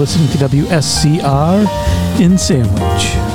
Listening to WSCR in Sandwich.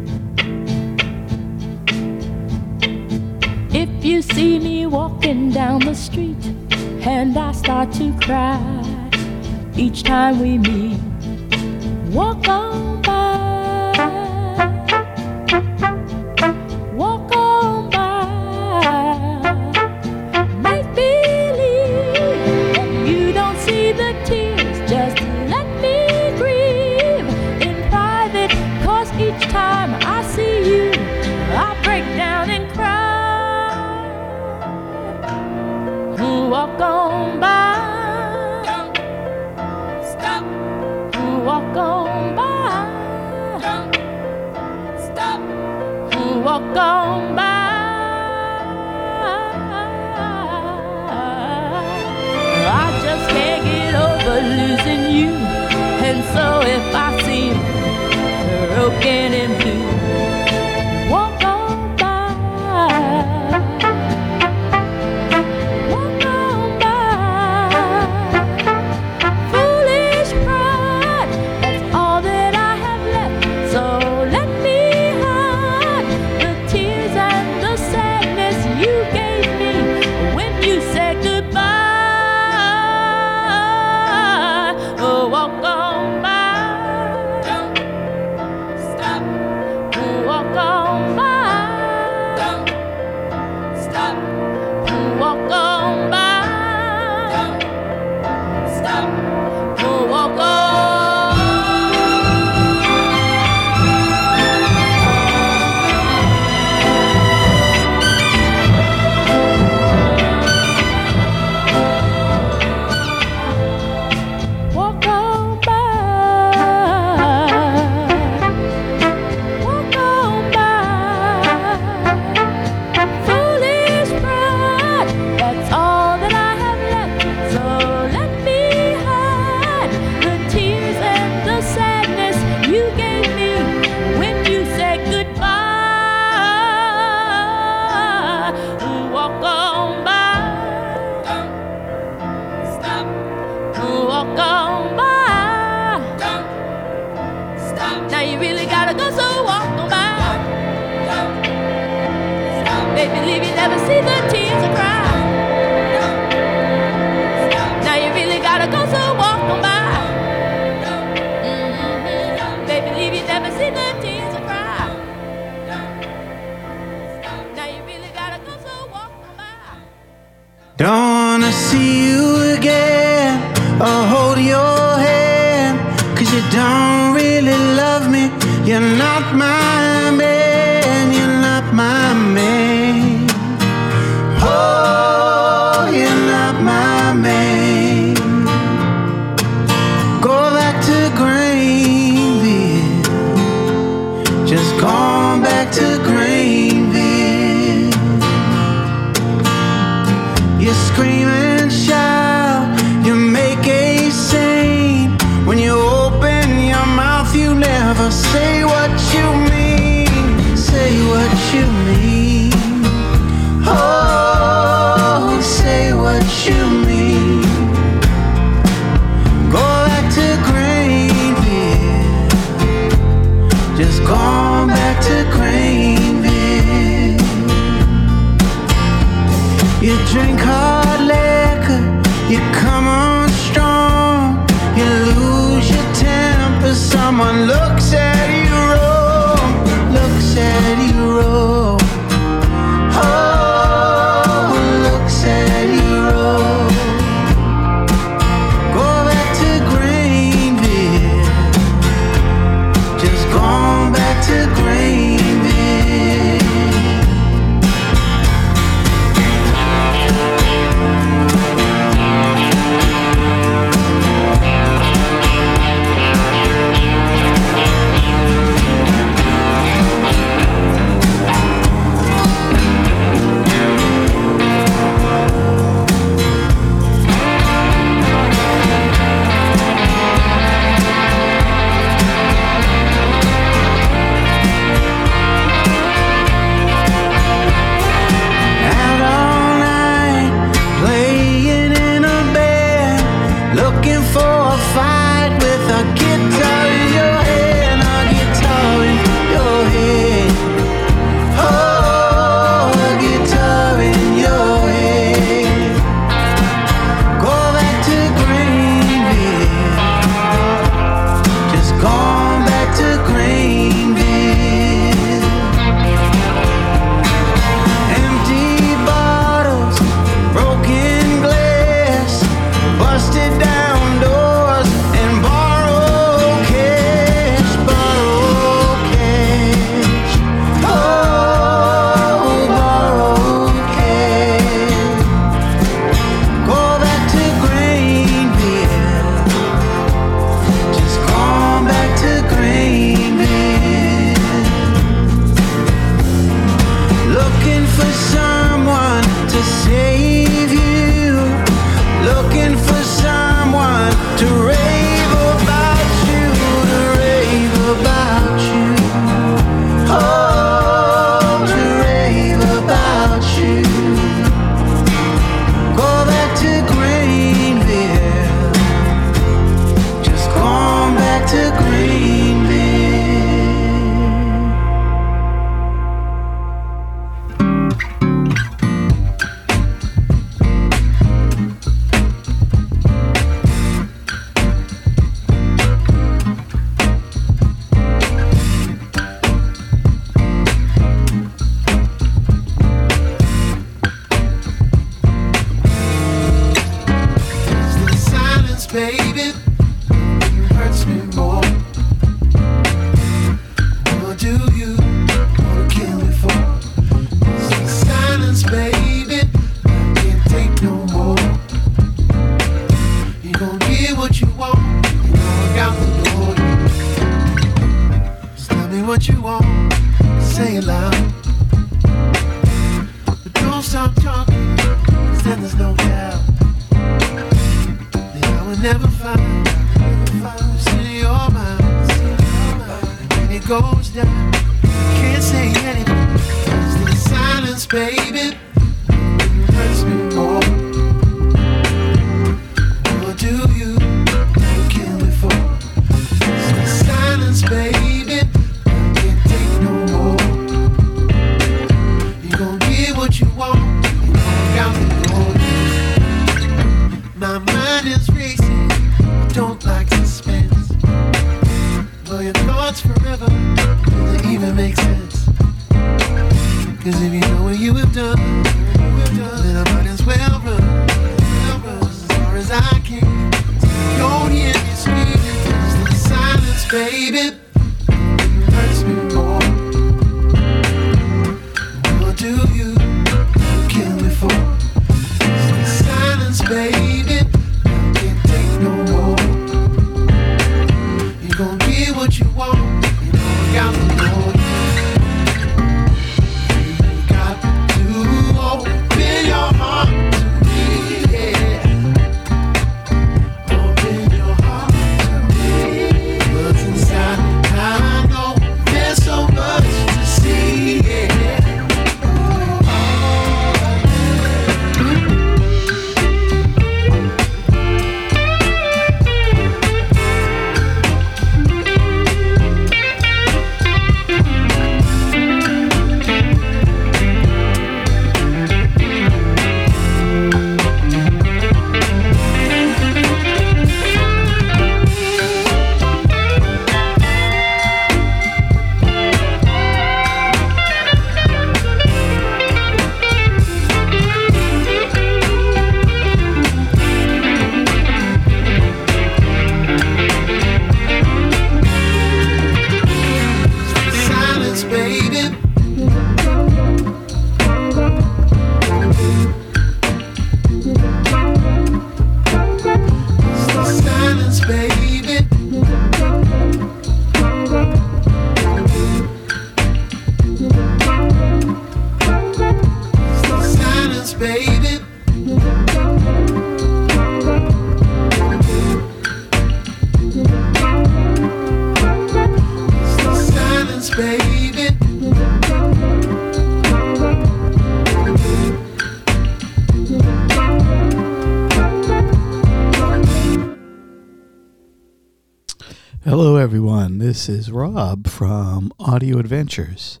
This is Rob from Audio Adventures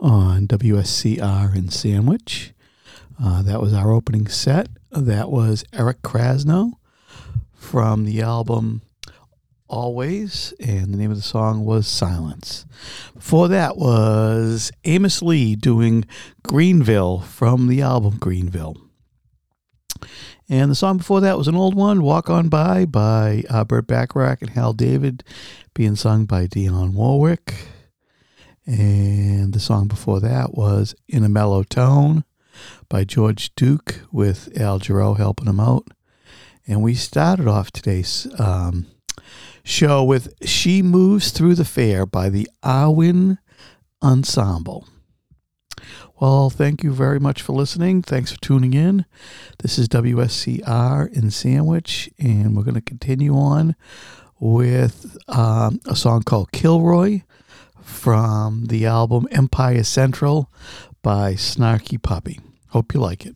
on WSCR in Sandwich. Uh, that was our opening set. That was Eric Krasno from the album Always, and the name of the song was Silence. Before that was Amos Lee doing Greenville from the album Greenville. And the song before that was an old one, Walk On By by uh, Burt Bacharach and Hal David, being sung by Dionne Warwick. And the song before that was In a Mellow Tone by George Duke with Al Jarreau helping him out. And we started off today's um, show with She Moves Through the Fair by the Arwin Ensemble. Well, thank you very much for listening. Thanks for tuning in. This is WSCR in Sandwich, and we're going to continue on with um, a song called Cliroy from the album Empire Central by Snarky Puppy. Hope you like it.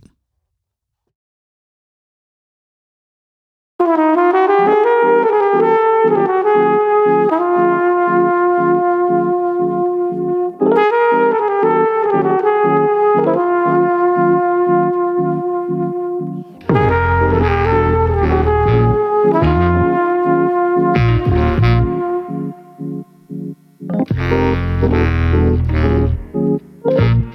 Thank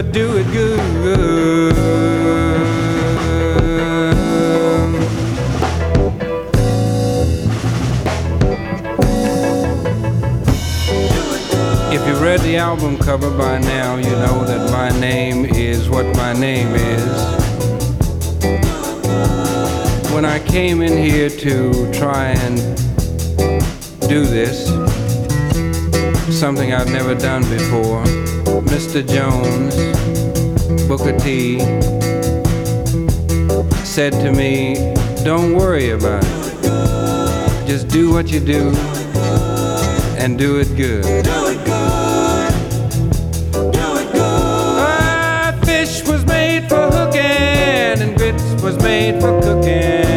but do it good. If you read the album cover by now, you know that my name is what my name is. When I came in here to try and do this, something I've never done before. Mr. Jones, Booker T, said to me, Don't worry about it. Just do what you do and do it good. Do it good. Do it good. Ah, fish was made for hooking, and grits was made for cooking,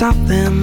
he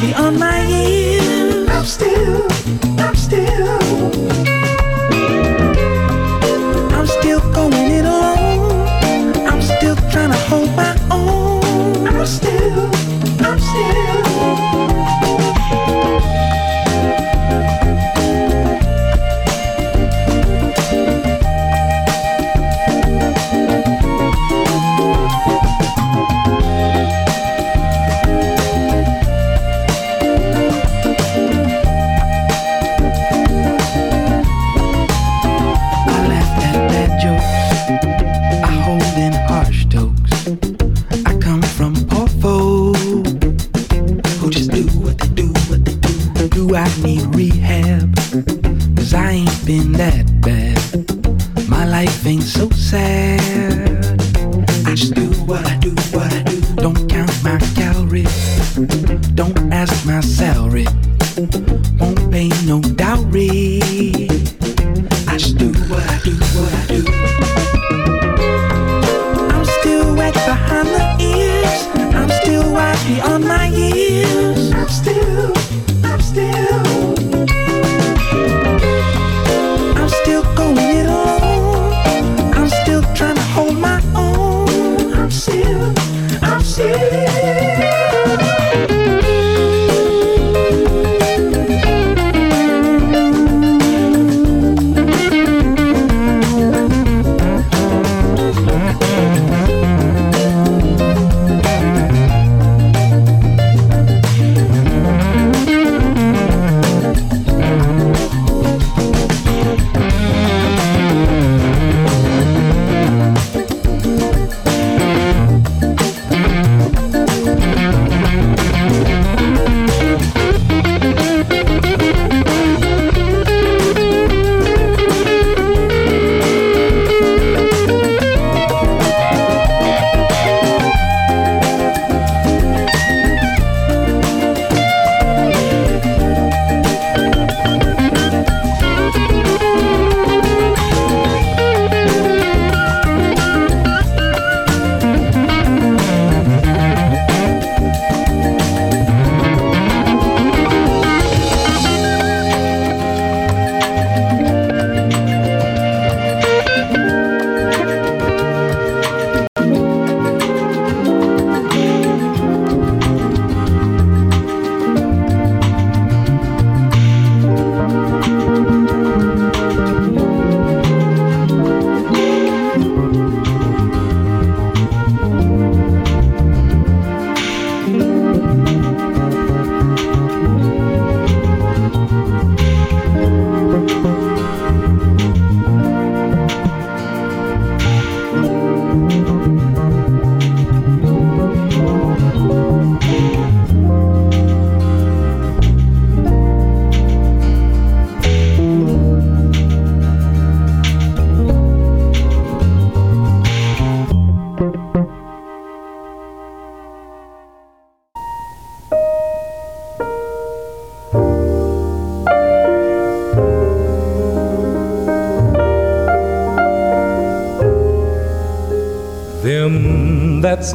beyond my years. I'm still, I'm still.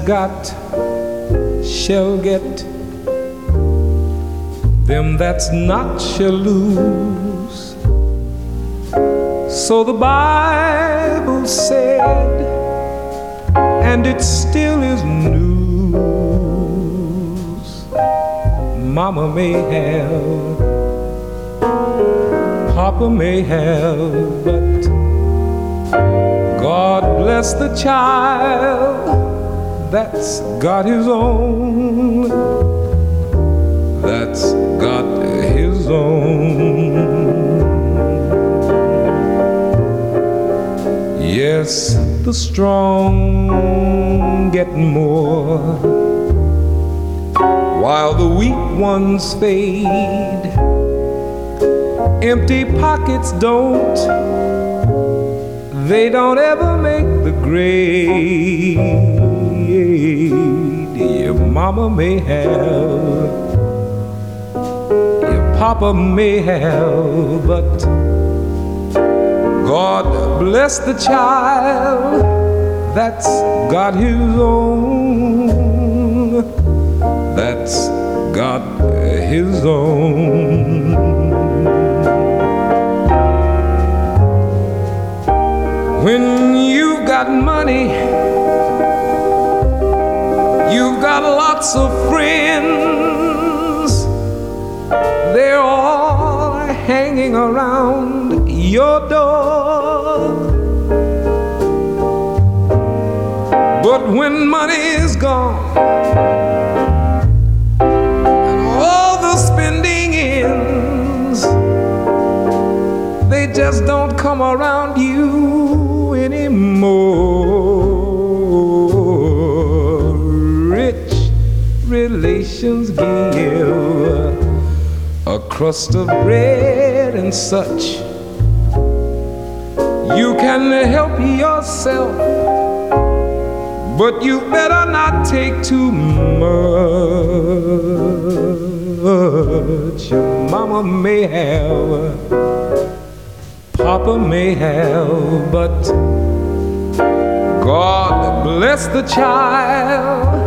Got shall get, them that's not shall lose. So the Bible said, and it still is news. Mama may have, Papa may have, but God bless the child that's got his own. That's got his own. Yes, the strong get more while the weak ones fade. Empty pockets don't they don't ever make the grade. Your mama may have, your papa may have, but God bless the child that's got his own. That's got his own. When you've got money, you've got lots of friends. They're all hanging around your door. But when money is gone, and all the spending ends, they just don't come around you anymore. Crust of bread and such. You can help yourself, but you better not take too much. Your mama may have. Papa may have, but God bless the child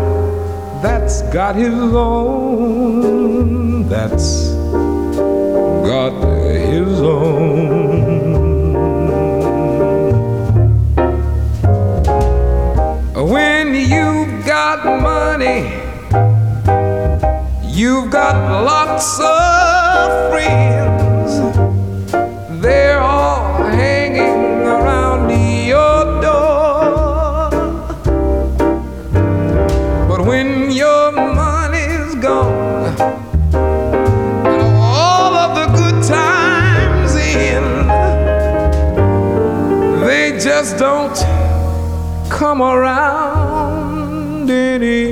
that's got his own, that's got his own. When you've got money, you've got lots of friends. Come around anymore.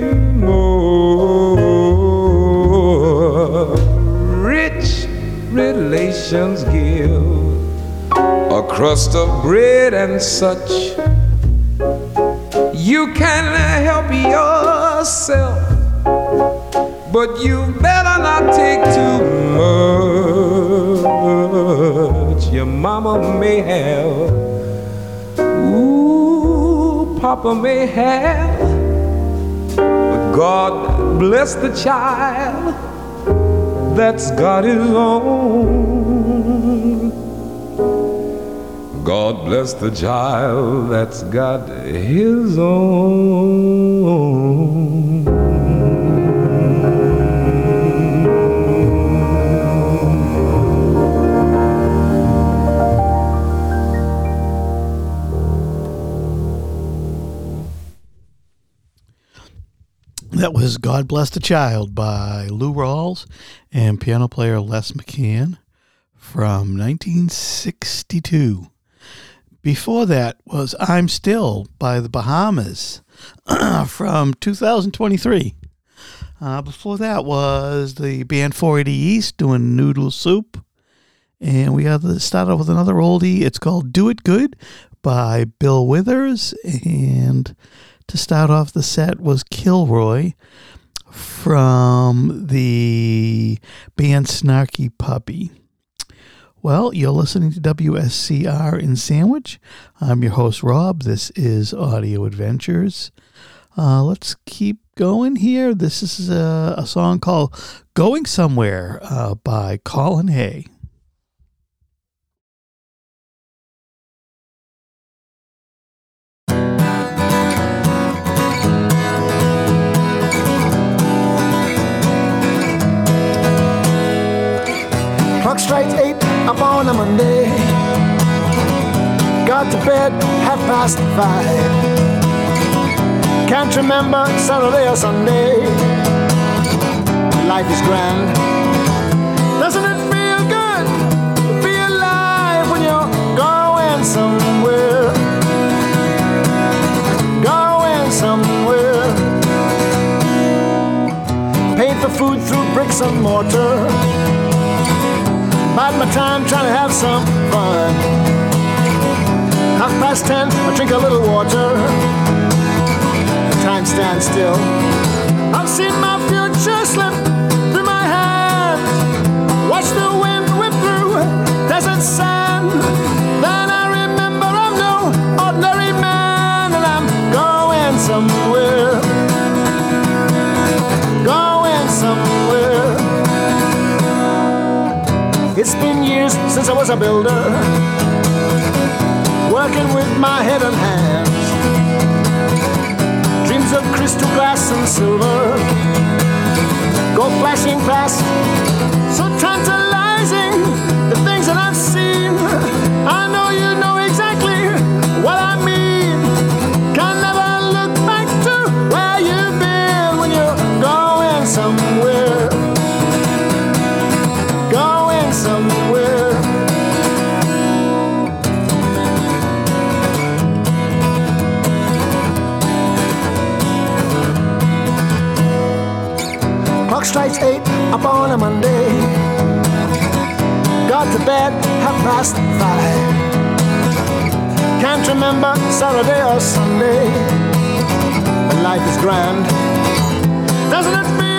Rich relations give a crust of bread and such. You can help yourself, but you better not take too much. Your mama may have, Papa may have, but God bless the child that's got his own. God bless the child that's got his own. Was God Bless the Child by Lou Rawls and piano player Les McCann from 1962. Before that was I'm Still by the Bahamas from 2023. Uh, before that was the band 480 East doing Noodle Soup. And we got to start off with another oldie. It's called Do It Good by Bill Withers. And to start off the set was Cliroy from the band Snarky Puppy. Well, you're listening to WSCR in Sandwich. I'm your host, Rob. This is Audio Adventures. Uh, let's keep going here. This is a, a song called Going Somewhere uh, by Colin Hay. Up on a Monday. Got to bed half past five. Can't remember Saturday or Sunday. Life is grand. Doesn't it feel good to be alive when you're going somewhere? Going somewhere. Paid for food through bricks and mortar. Bide my time trying to have some fun. Half past ten, I drink a little water. Time stands still. I've seen my future slip through my hands. Watch the wind whip through desert sand. Since I was a builder, working with my head and hands. Dreams of crystal glass and silver go flashing past, so tantalizing. The things that I've strikes eight up on a Monday. Got to bed half past five. Can't remember Saturday or Sunday. Life is grand. Doesn't it feel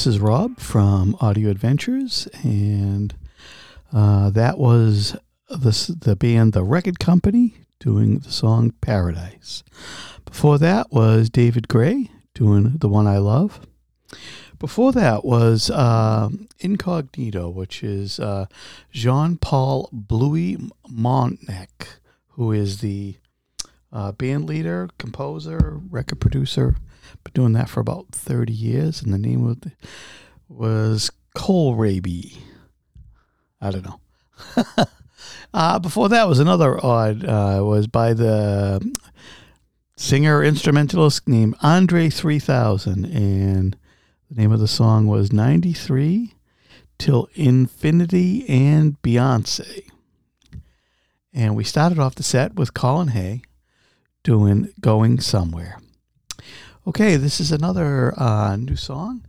This is Rob from Audio Adventures, and uh, that was the, the band The Record Company doing the song Paradise. Before that was David Gray doing The One I Love. Before that was uh, Incognito, which is uh, Jean Paul Bluey Maunick, who is the uh, band leader, composer, record producer. Been doing that for about 30 years, and the name of the, was Cole Raby. I don't know. uh, before that was another odd, uh, was by the singer instrumentalist named Andre 3000, and the name of the song was 93 Till Infinity and Beyonce. And we started off the set with Colin Hay doing Going Somewhere. Okay, this is another uh, new song.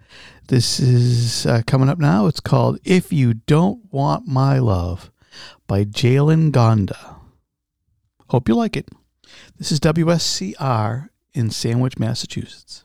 This is uh, coming up now. It's called If You Don't Want My Love by Jalen Ngonda. Hope you like it. This is WSCR in Sandwich, Massachusetts.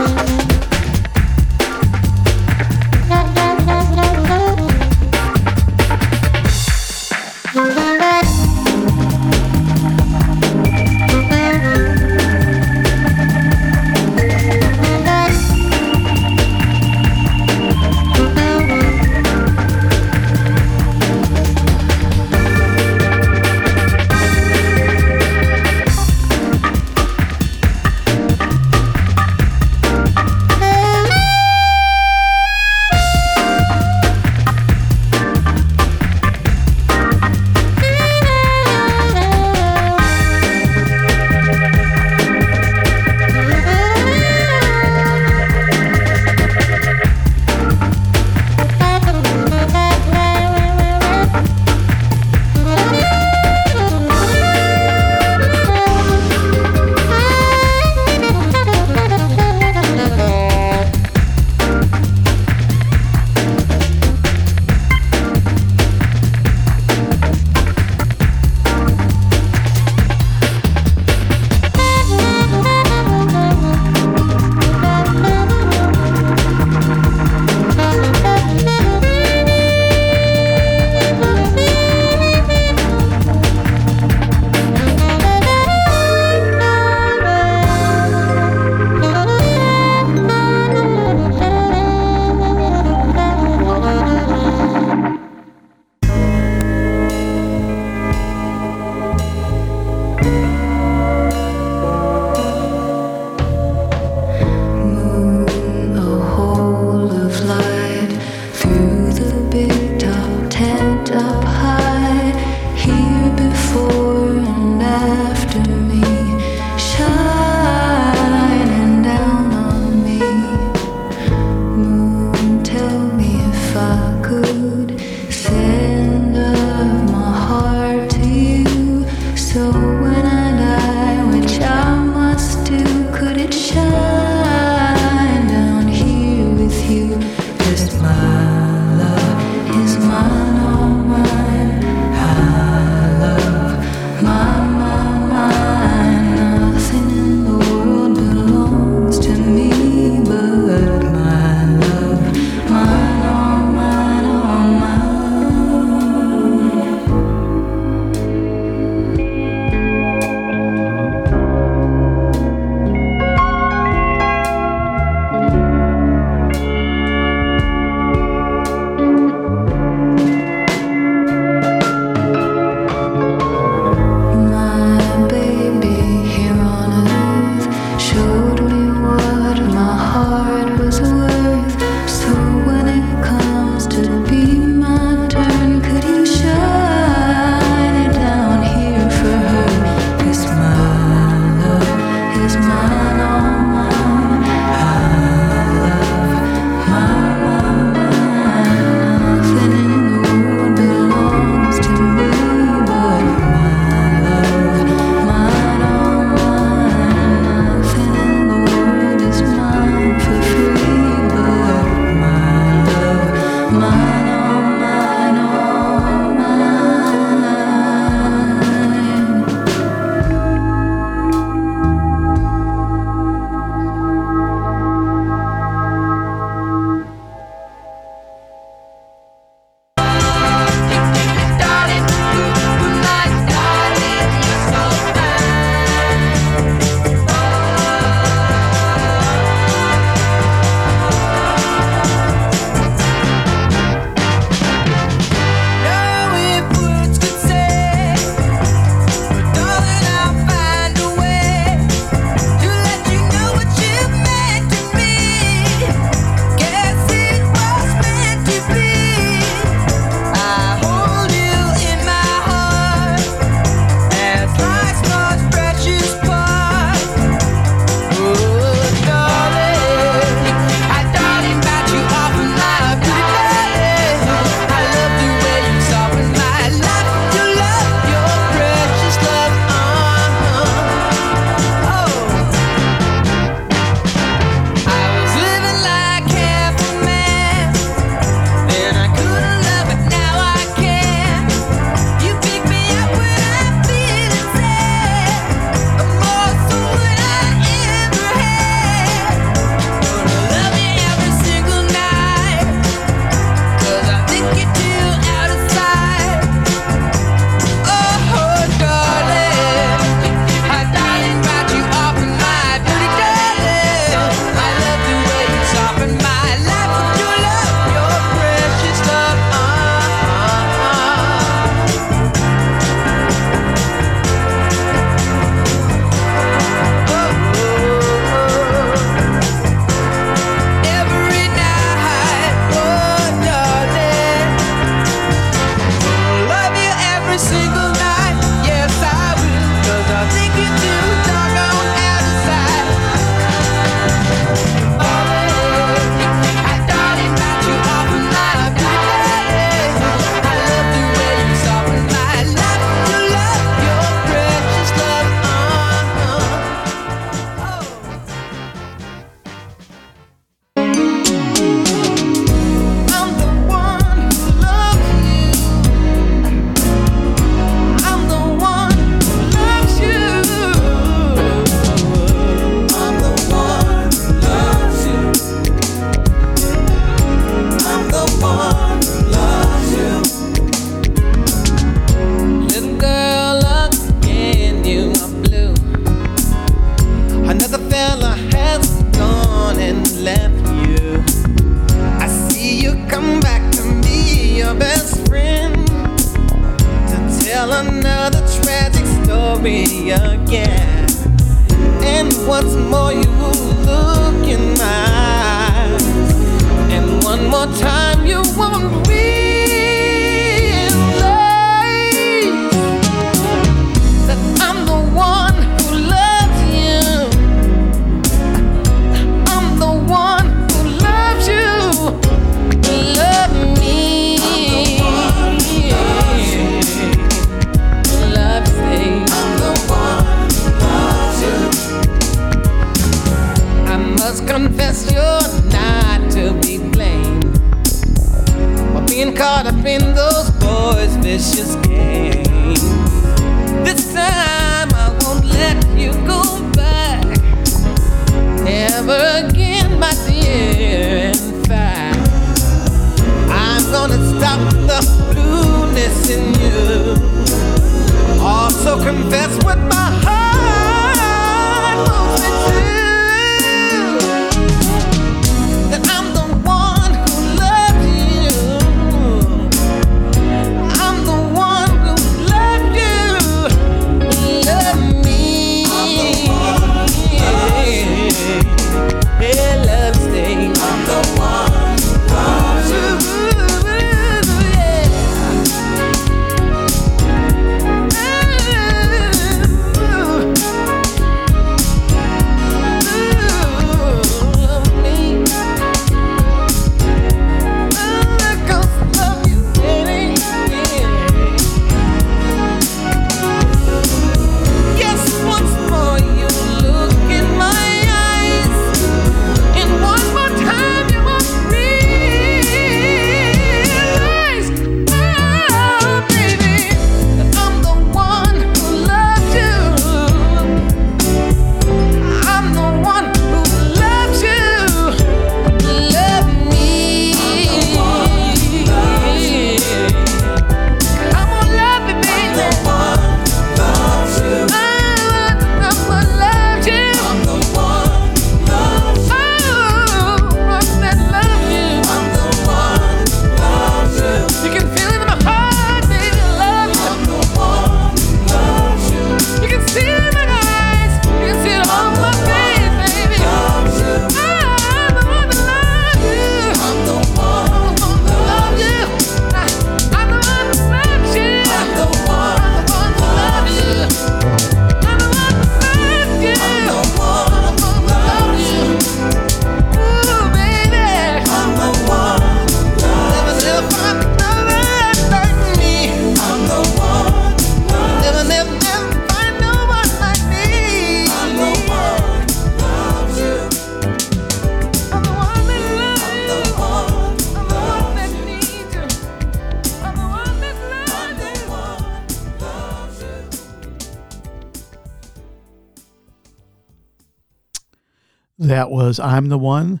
Was I'm the One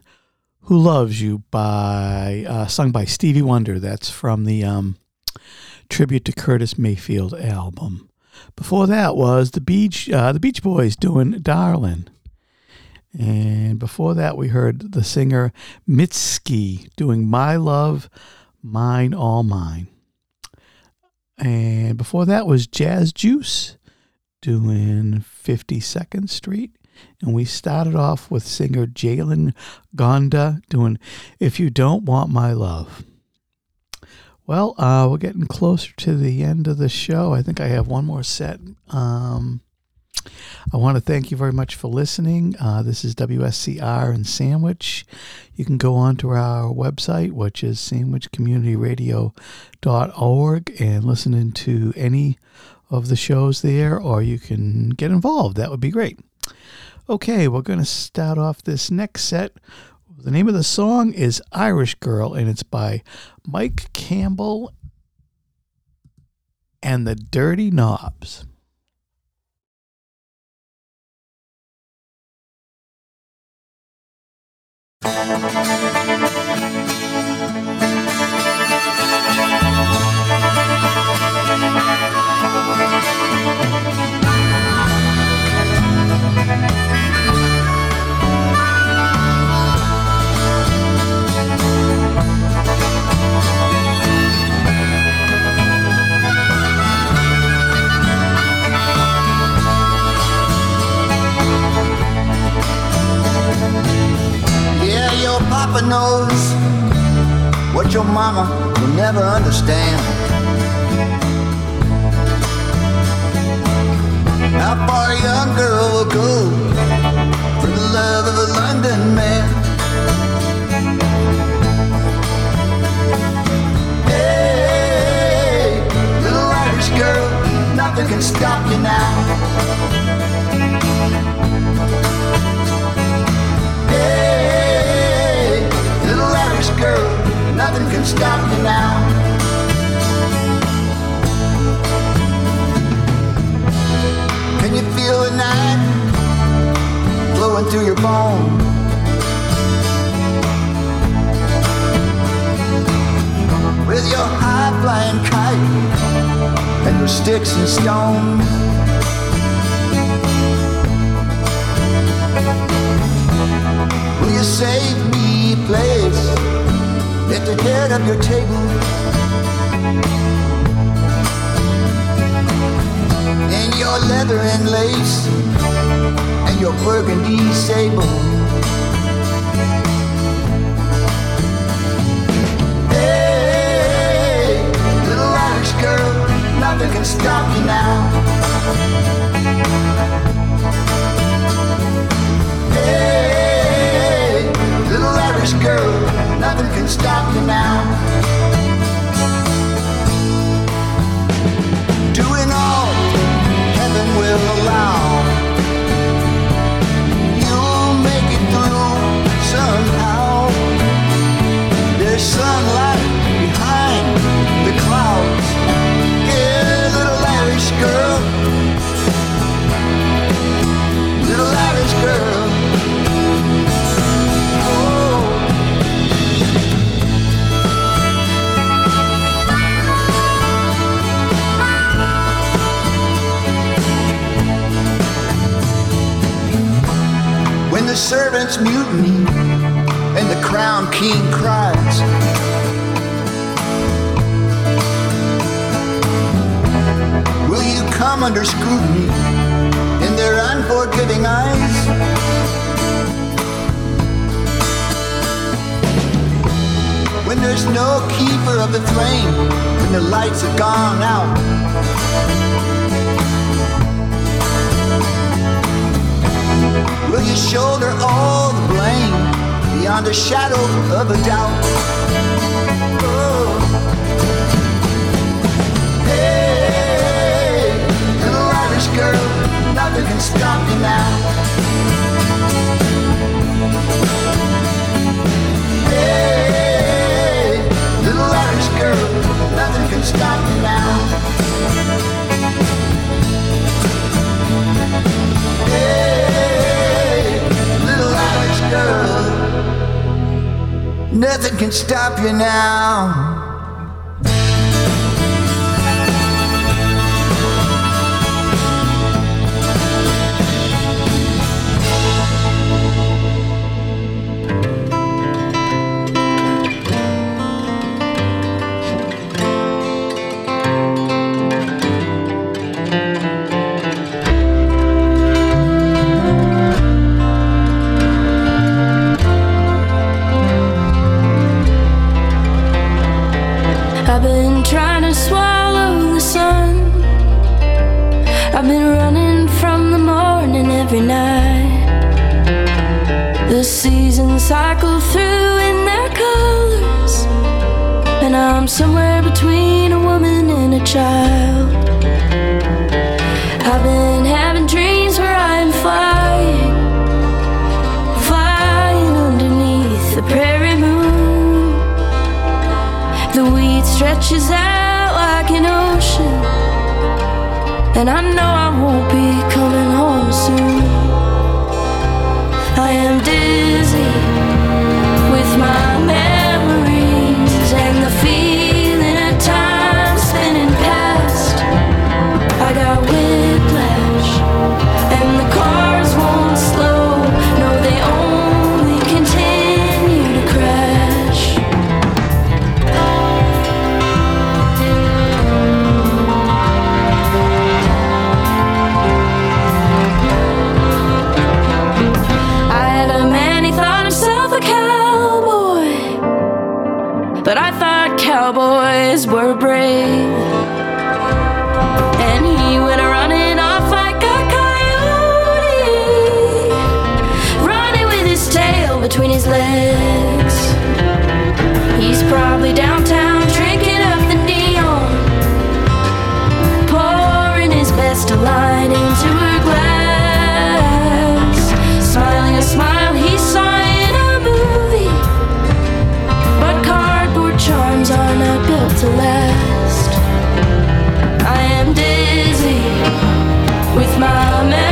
Who Loves You by uh, sung by Stevie Wonder. That's from the um, tribute to Curtis Mayfield album. Before that was the Beach uh, the Beach Boys doing Darlin'. And before that we heard the singer Mitski doing My Love, Mine All Mine. And before that was Jazz Juice doing 52nd Street. And we started off with singer Jalen Ngonda doing If You Don't Want My Love. Well, uh, we're getting closer to the end of the show. I think I have one more set. Um, I want to thank you very much for listening. Uh, this is WSCR in Sandwich. You can go on to our website, which is sandwichcommunityradio.org, and listen into any of the shows there, or you can get involved. That would be great. Okay, we're going to start off this next set. The name of the song is Irish Girl, and it's by Mike Campbell and the Dirty Knobs. Thank Papa knows what your mama will never understand. How far a young girl will go for the love of a London man. Hey, little Irish girl, nothing can stop you now. Irish girl, nothing can stop you now. Can you feel the night flowing through your bones? With your high flying kite and your sticks and stones. Will you save me a place at the head of your table? In your leather and lace and your burgundy sable. Hey, little Irish girl, nothing can stop you now. Hey, little Irish girl, nothing can stop you now. Doing all heaven will allow. The servants mutiny and the crown king cries. Will you come under scrutiny in their unforgiving eyes? When there's no keeper of the flame, when the lights have gone out. You shoulder all the blame beyond a shadow of a doubt? Oh. Hey, little Irish girl, nothing can stop you now. Hey, little Irish girl, nothing can stop you now. Nothing can stop you now. And I know last. I am dizzy with my.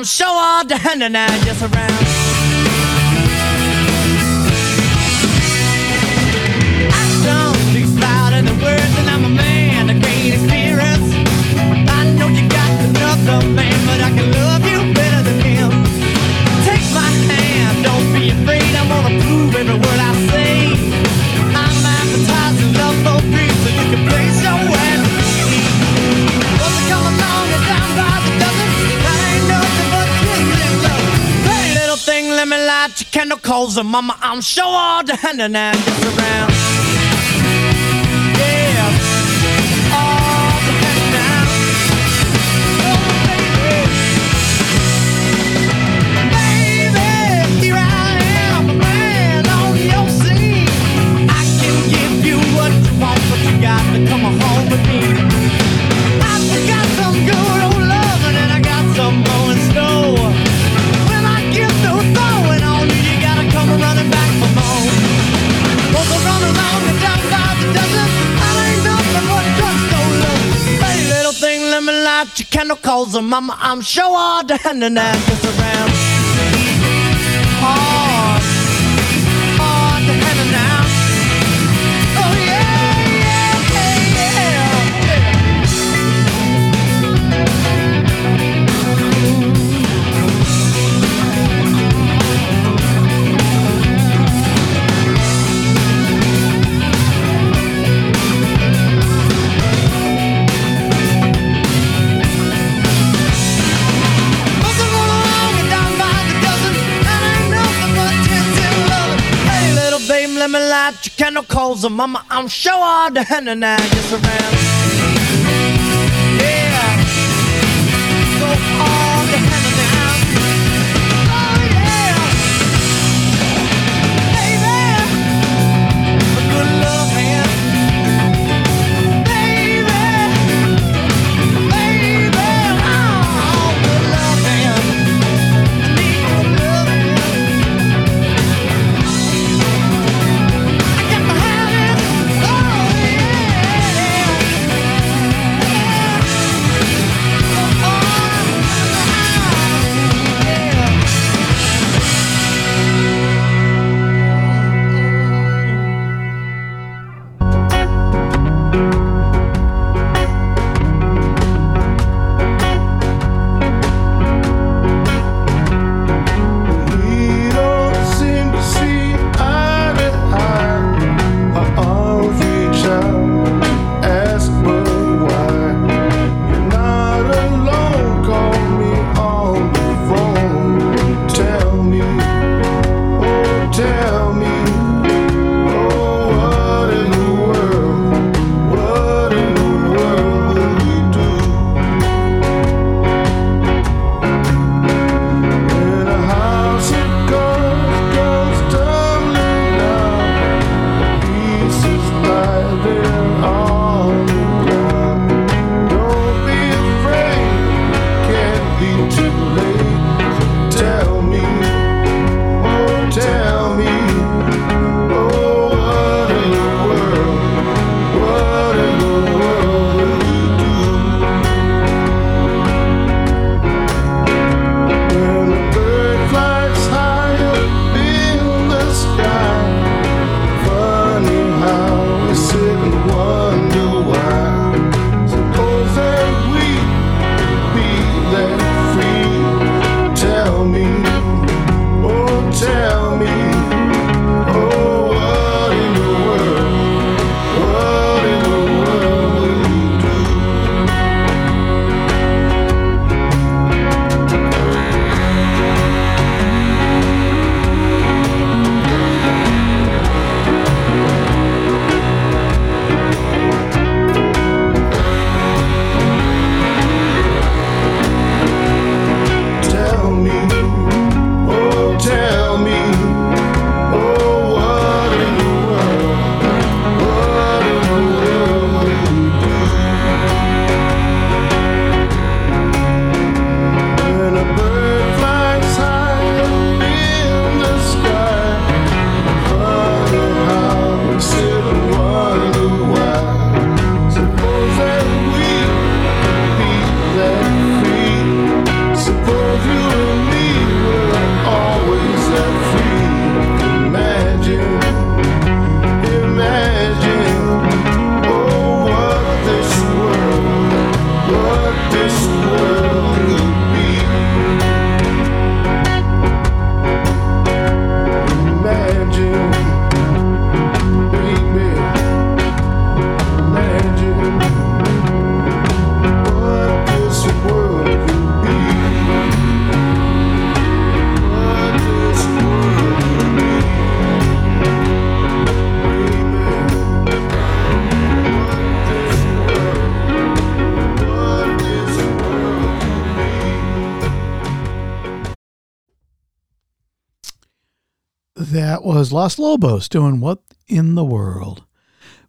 I'm sure all done and I just around. calls her mama. I'm sure all the hand and around. calls her mama. I'm sure all down and around. your candle calls a mama. I'm sure all the henna now just around. Los Lobos doing What in the World.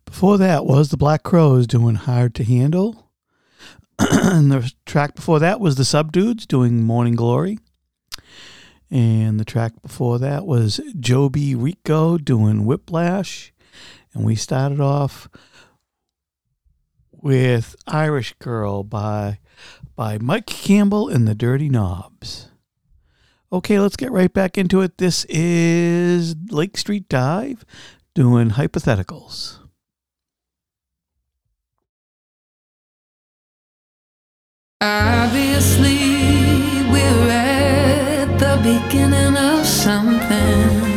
Before that was the Black Crowes doing Hard to Handle. and the track before that was the Subdudes doing Morning Glory. And the track before that was Joby Rico doing Whiplash. And we started off with Irish Girl by by Mike Campbell and the Dirty Knobs. Okay, let's get right back into it. This is Lake Street Dive doing hypotheticals. Obviously, we're at the beginning of something.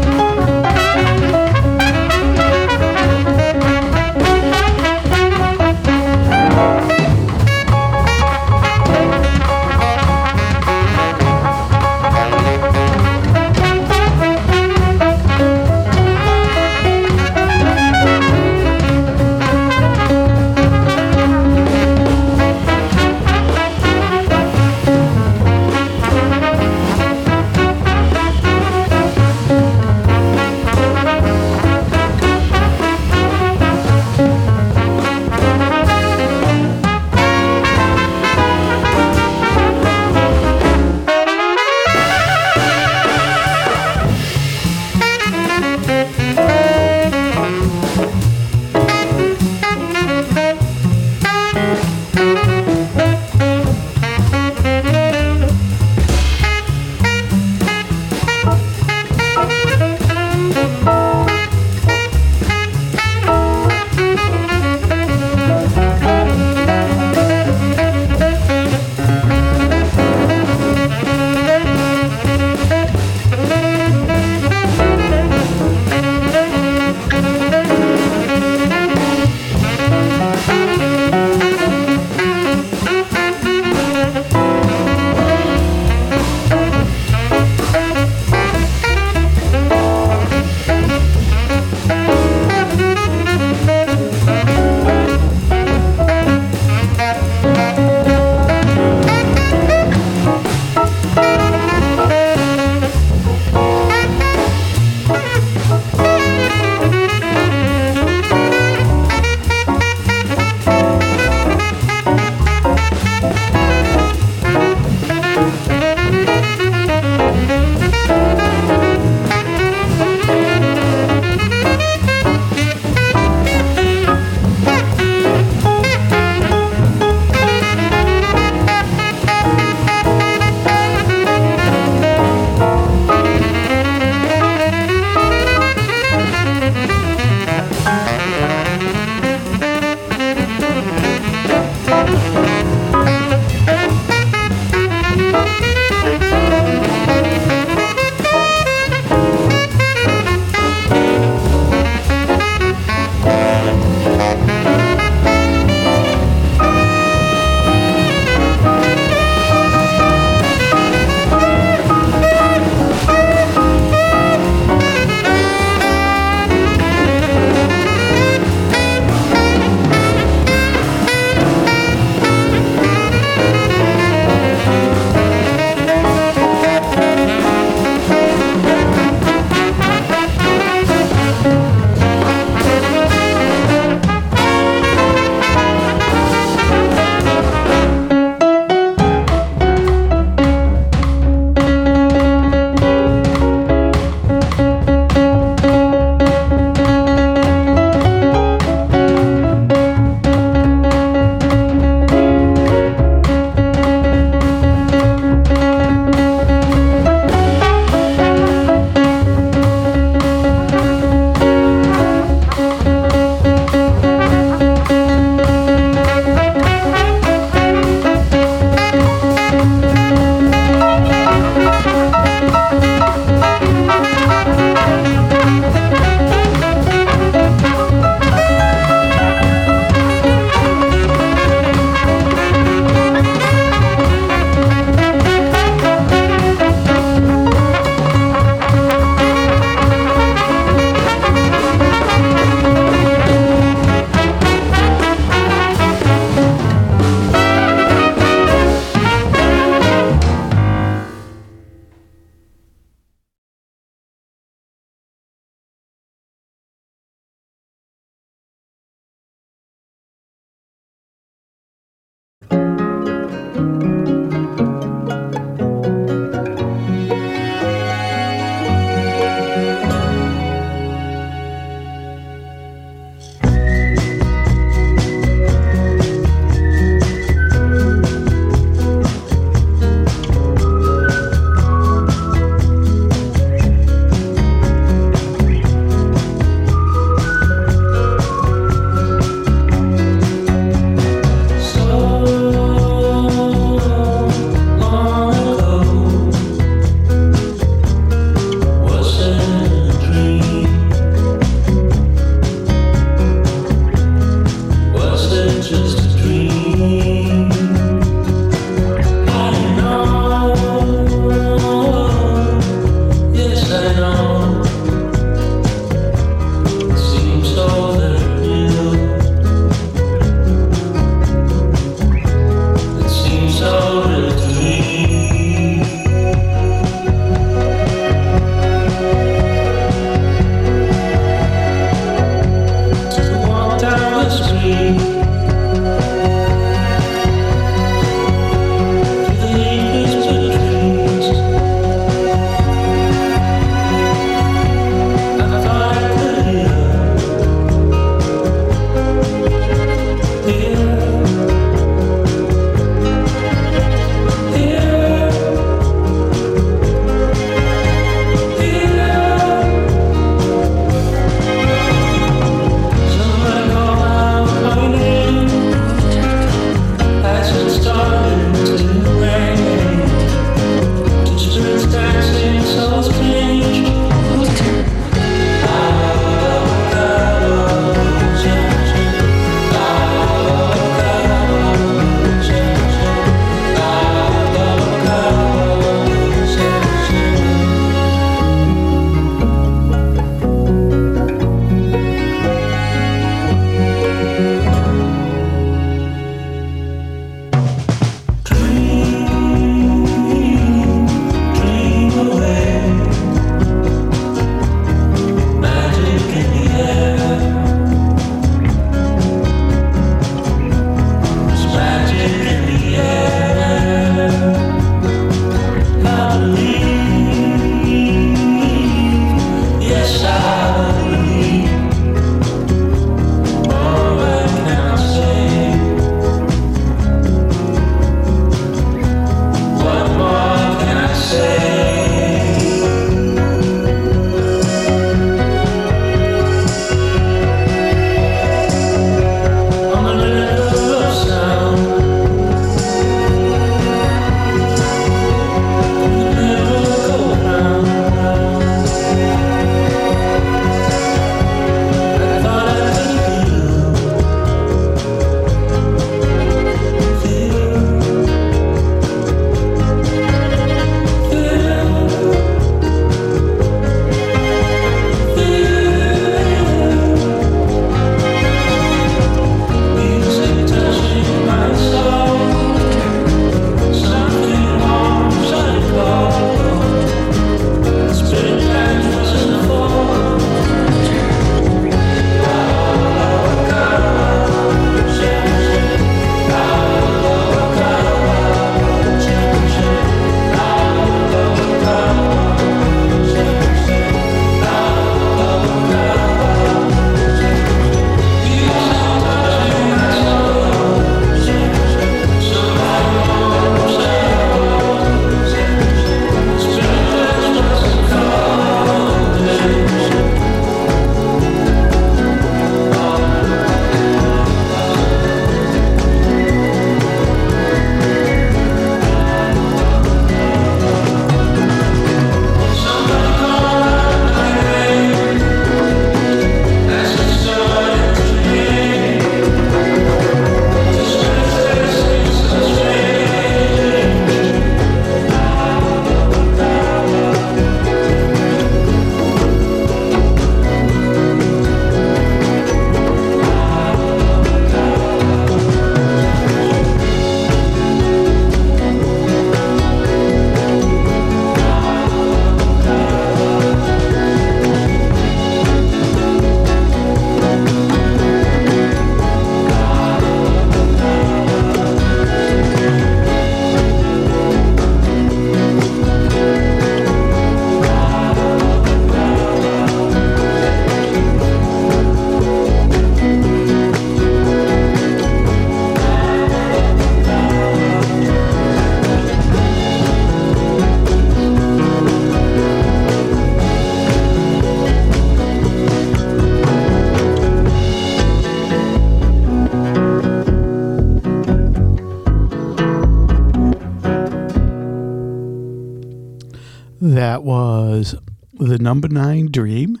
Number nine dream,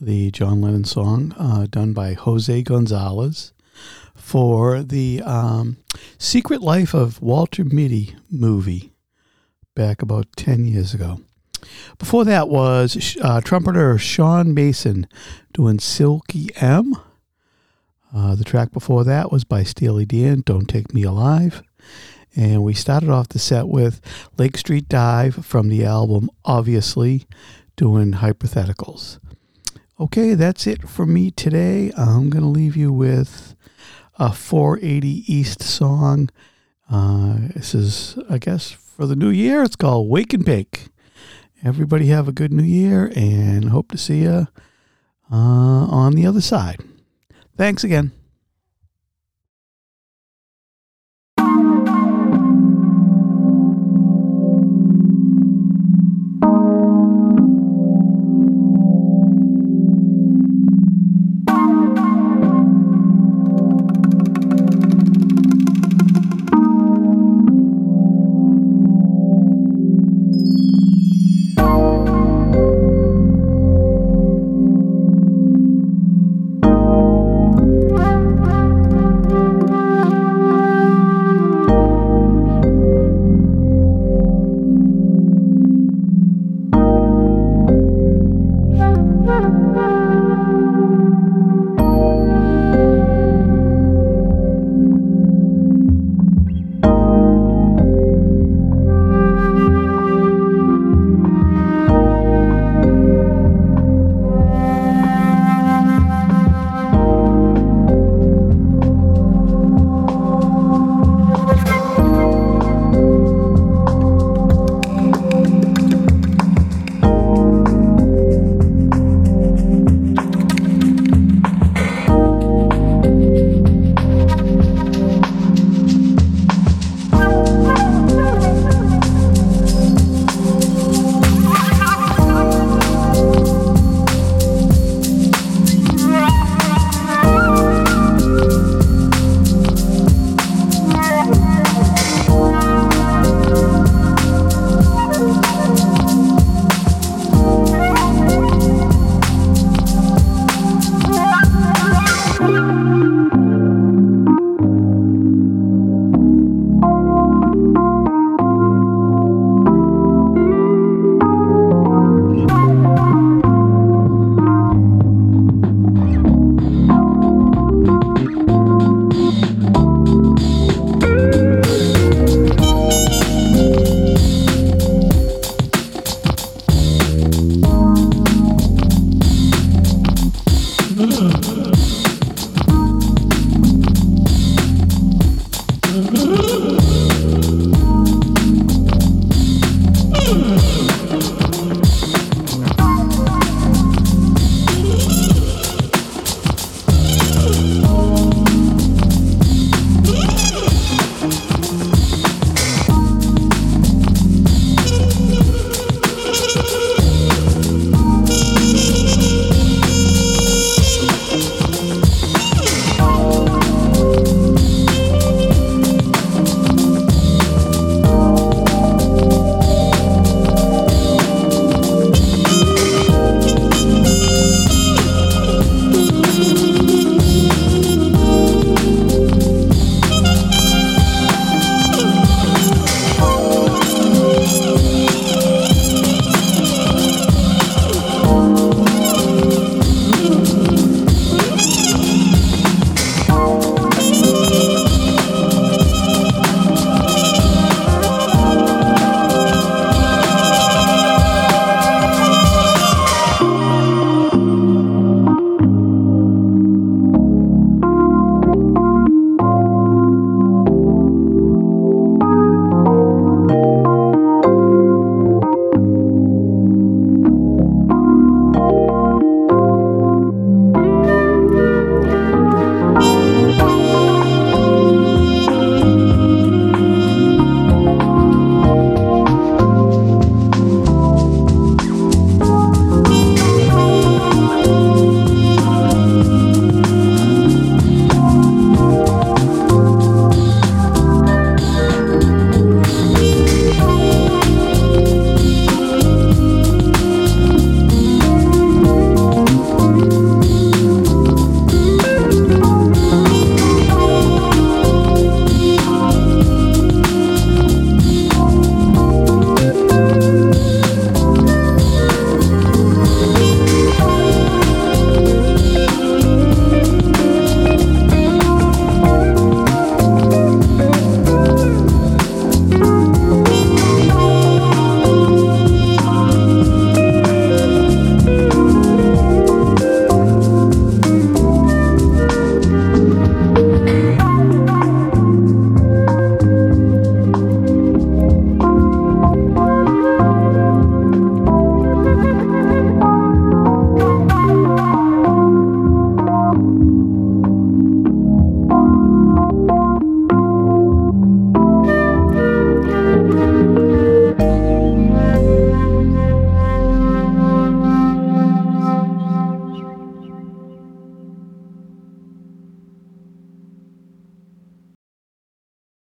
the John Lennon song uh, done by Jose Gonzalez for the um, Secret Life of Walter Mitty movie back about 10 years ago. Before that was uh, trumpeter Sean Mason doing Silky M. Uh, the track before that was by Steely Dan, Don't Take Me Alive. And we started off the set with Lake Street Dive from the album Obviously, doing Hypotheticals. Okay, that's it for me today. I'm going to leave you with a 480 East song. Uh, this is, I guess, for the new year. It's called Wake and Bake. Everybody have a good new year and hope to see you uh, on the other side. Thanks again.